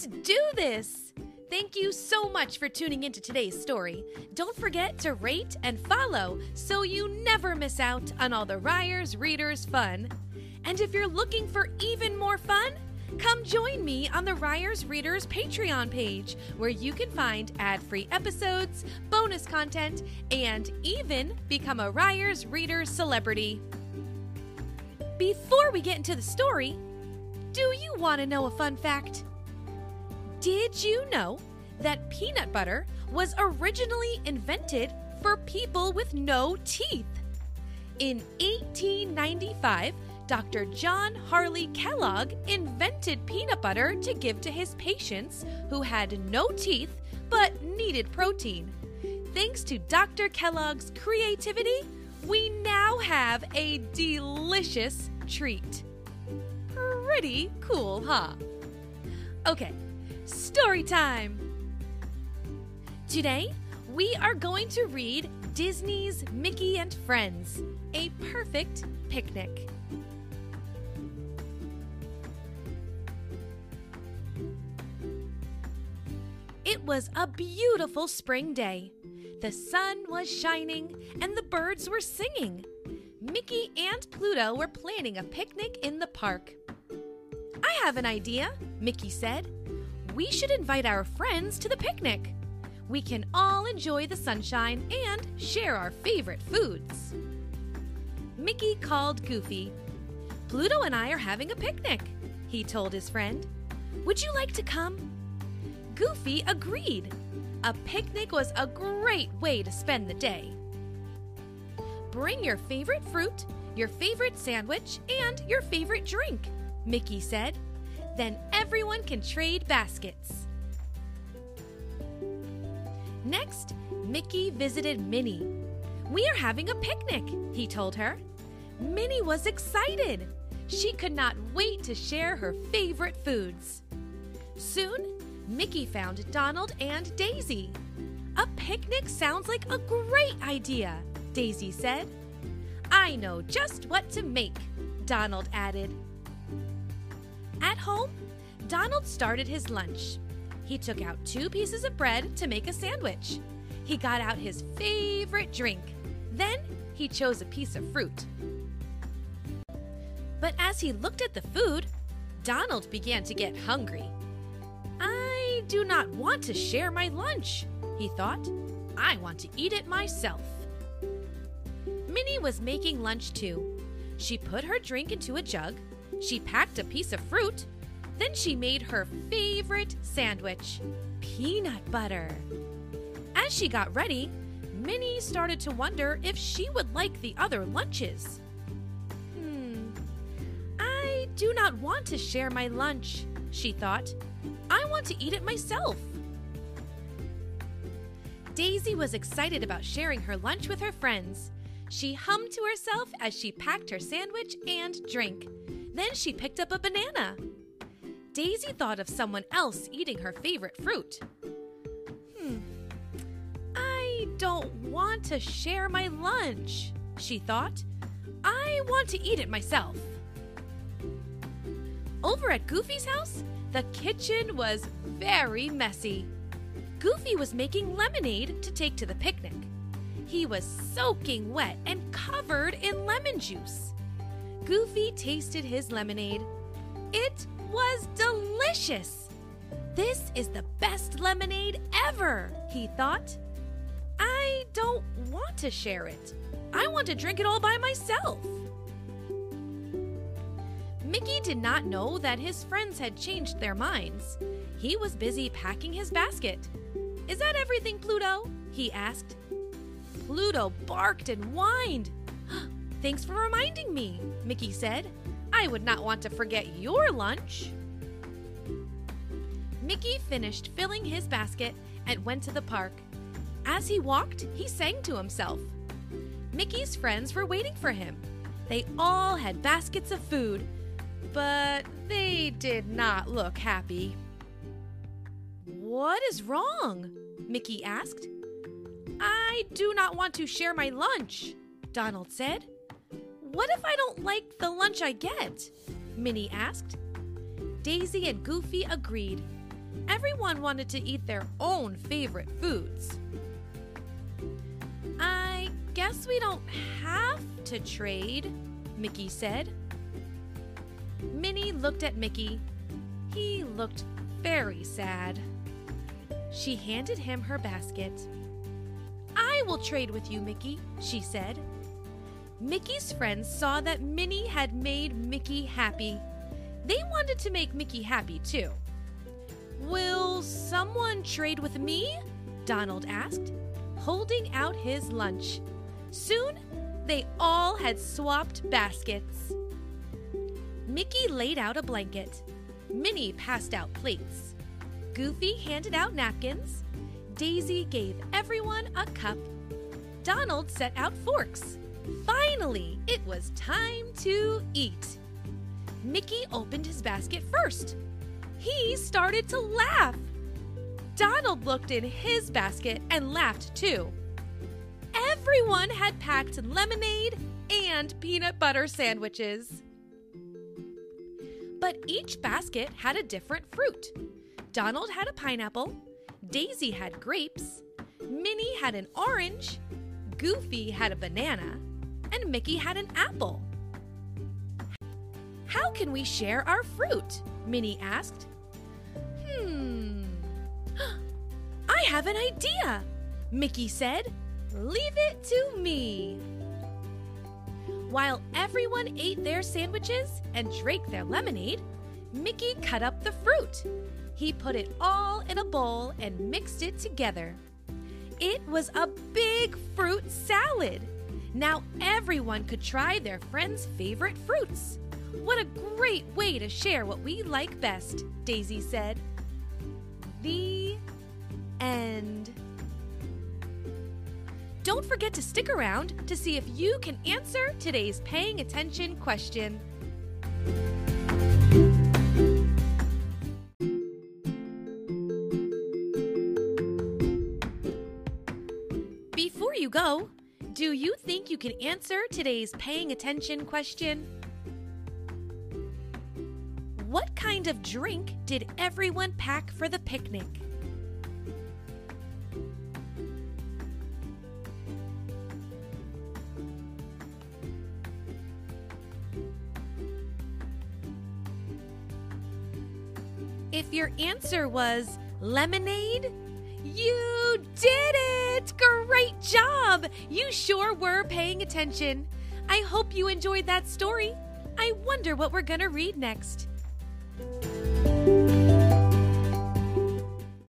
Let's do this! Thank you so much for tuning into today's story. Don't forget to rate and follow so you never miss out on all the Ryers Readers fun. And if you're looking for even more fun, come join me on the Ryers Readers Patreon page, where you can find ad free episodes, bonus content, and even become a Ryers Readers celebrity. Before we get into the story, do you want to know a fun fact? Did you know that peanut butter was originally invented for people with no teeth? In 1895, Dr. John Harvey Kellogg invented peanut butter to give to his patients who had no teeth but needed protein. Thanks to Dr. Kellogg's creativity, we now have a delicious treat. Pretty cool, huh? Okay, story time! Today, we are going to read Disney's Mickey and Friends A Perfect Picnic. It was a beautiful spring day. The sun was shining and the birds were singing. Mickey and Pluto were planning a picnic in the park. I have an idea, Mickey said. We should invite our friends to the picnic. We can all enjoy the sunshine and share our favorite foods. Mickey called Goofy. Pluto and I are having a picnic, he told his friend. Would you like to come? Goofy agreed. A picnic was a great way to spend the day. Bring your favorite fruit, your favorite sandwich, and your favorite drink, Mickey said. Then everyone can trade baskets. Next, Mickey visited Minnie. We are having a picnic, he told her. Minnie was excited. She could not wait to share her favorite foods. Soon, Mickey found Donald and Daisy. A picnic sounds like a great idea, Daisy said. I know just what to make, Donald added. At home, Donald started his lunch. He took out two pieces of bread to make a sandwich. He got out his favorite drink. Then he chose a piece of fruit. But as he looked at the food, Donald began to get hungry. I do not want to share my lunch, he thought. I want to eat it myself. Minnie was making lunch too. She put her drink into a jug, she packed a piece of fruit, then she made her favorite sandwich peanut butter. As she got ready, Minnie started to wonder if she would like the other lunches. Hmm, I do not want to share my lunch, she thought. I want to eat it myself. Daisy was excited about sharing her lunch with her friends. She hummed to herself as she packed her sandwich and drink. Then she picked up a banana. Daisy thought of someone else eating her favorite fruit. Hmm, I don't want to share my lunch, she thought. I want to eat it myself. Over at Goofy's house, the kitchen was very messy. Goofy was making lemonade to take to the picnic. He was soaking wet and covered in lemon juice. Goofy tasted his lemonade. It was delicious. This is the best lemonade ever, he thought. I don't want to share it. I want to drink it all by myself. Mickey did not know that his friends had changed their minds. He was busy packing his basket. Is that everything, Pluto? he asked. Pluto barked and whined. Thanks for reminding me, Mickey said. I would not want to forget your lunch. Mickey finished filling his basket and went to the park. As he walked, he sang to himself. Mickey's friends were waiting for him. They all had baskets of food, but they did not look happy. What is wrong? Mickey asked. I do not want to share my lunch, Donald said. What if I don't like the lunch I get? Minnie asked. Daisy and Goofy agreed. everyone wanted to eat their own favorite foods. I guess we don't have to trade, Mickey said. Minnie looked at Mickey. He looked very sad. She handed him her basket. I will trade with you, Mickey, she said. Mickey's friends saw that Minnie had made Mickey happy. They wanted to make Mickey happy too. Will someone trade with me? Donald asked, holding out his lunch. Soon, they all had swapped baskets. Mickey laid out a blanket. Minnie passed out plates. Goofy handed out napkins. Daisy gave everyone a cup. Donald set out forks. Finally, it was time to eat. Mickey opened his basket first. He started to laugh. Donald looked in his basket and laughed too. Everyone had packed lemonade and peanut butter sandwiches. But each basket had a different fruit. Donald had a pineapple, Daisy had grapes, Minnie had an orange, Goofy had a banana, and Mickey had an apple. How can we share our fruit? Minnie asked. Hmm. I have an idea, Mickey said. Leave it to me. While everyone ate their sandwiches and drank their lemonade, Mickey cut up the fruit. He put it all in a bowl and mixed it together. It was a big fruit salad. Now everyone could try their friend's favorite fruits. What a great way to share what we like best, Daisy said. The end. Don't forget to stick around to see if you can answer today's paying attention question. Before you go, do you think you can answer today's paying attention question? What kind of drink did everyone pack for the picnic? If your answer was lemonade, you did it! Great job! You sure were paying attention. I hope you enjoyed that story. I wonder what we're gonna read next.